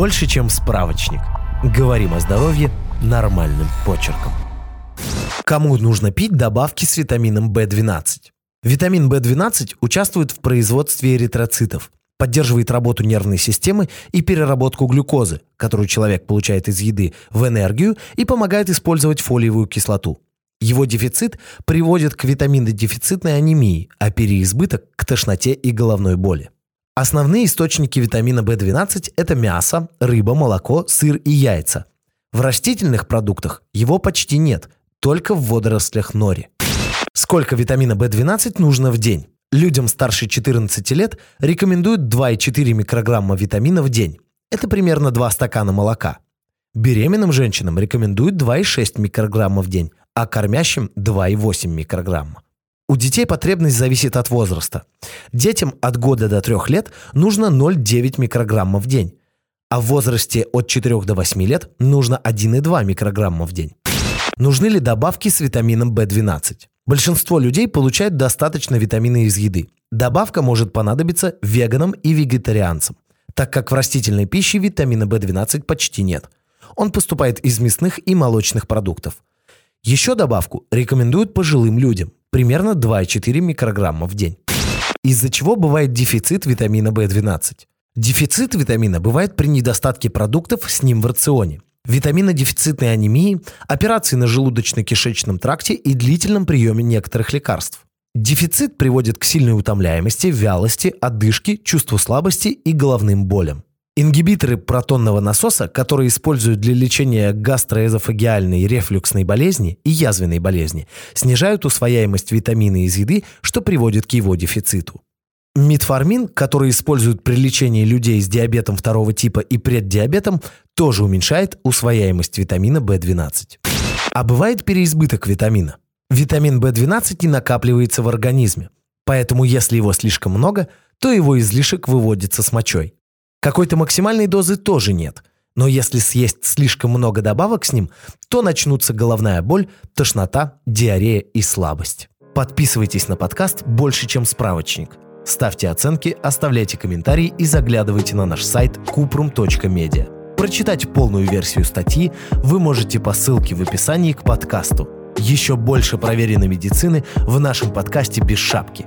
больше, чем справочник. Говорим о здоровье нормальным почерком. Кому нужно пить добавки с витамином В12? Витамин В12 участвует в производстве эритроцитов, поддерживает работу нервной системы и переработку глюкозы, которую человек получает из еды, в энергию и помогает использовать фолиевую кислоту. Его дефицит приводит к витаминодефицитной анемии, а переизбыток – к тошноте и головной боли. Основные источники витамина В12 – это мясо, рыба, молоко, сыр и яйца. В растительных продуктах его почти нет, только в водорослях нори. Сколько витамина В12 нужно в день? Людям старше 14 лет рекомендуют 2,4 микрограмма витамина в день. Это примерно 2 стакана молока. Беременным женщинам рекомендуют 2,6 микрограмма в день, а кормящим 2,8 микрограмма. У детей потребность зависит от возраста. Детям от года до 3 лет нужно 0,9 микрограмма в день, а в возрасте от 4 до 8 лет нужно 1,2 микрограмма в день. Нужны ли добавки с витамином В12? Большинство людей получают достаточно витамина из еды. Добавка может понадобиться веганам и вегетарианцам, так как в растительной пище витамина В12 почти нет. Он поступает из мясных и молочных продуктов. Еще добавку рекомендуют пожилым людям, примерно 2,4 микрограмма в день. Из-за чего бывает дефицит витамина В12? Дефицит витамина бывает при недостатке продуктов с ним в рационе – витаминодефицитной анемии, операции на желудочно-кишечном тракте и длительном приеме некоторых лекарств. Дефицит приводит к сильной утомляемости, вялости, одышке, чувству слабости и головным болям. Ингибиторы протонного насоса, которые используют для лечения гастроэзофагиальной рефлюксной болезни и язвенной болезни, снижают усвояемость витамина из еды, что приводит к его дефициту. Метформин, который используют при лечении людей с диабетом второго типа и преддиабетом, тоже уменьшает усвояемость витамина В12. А бывает переизбыток витамина. Витамин В12 не накапливается в организме, поэтому если его слишком много, то его излишек выводится с мочой. Какой-то максимальной дозы тоже нет, но если съесть слишком много добавок с ним, то начнутся головная боль, тошнота, диарея и слабость. Подписывайтесь на подкаст «Больше, чем справочник». Ставьте оценки, оставляйте комментарии и заглядывайте на наш сайт kuprum.media. Прочитать полную версию статьи вы можете по ссылке в описании к подкасту. Еще больше проверенной медицины в нашем подкасте «Без шапки».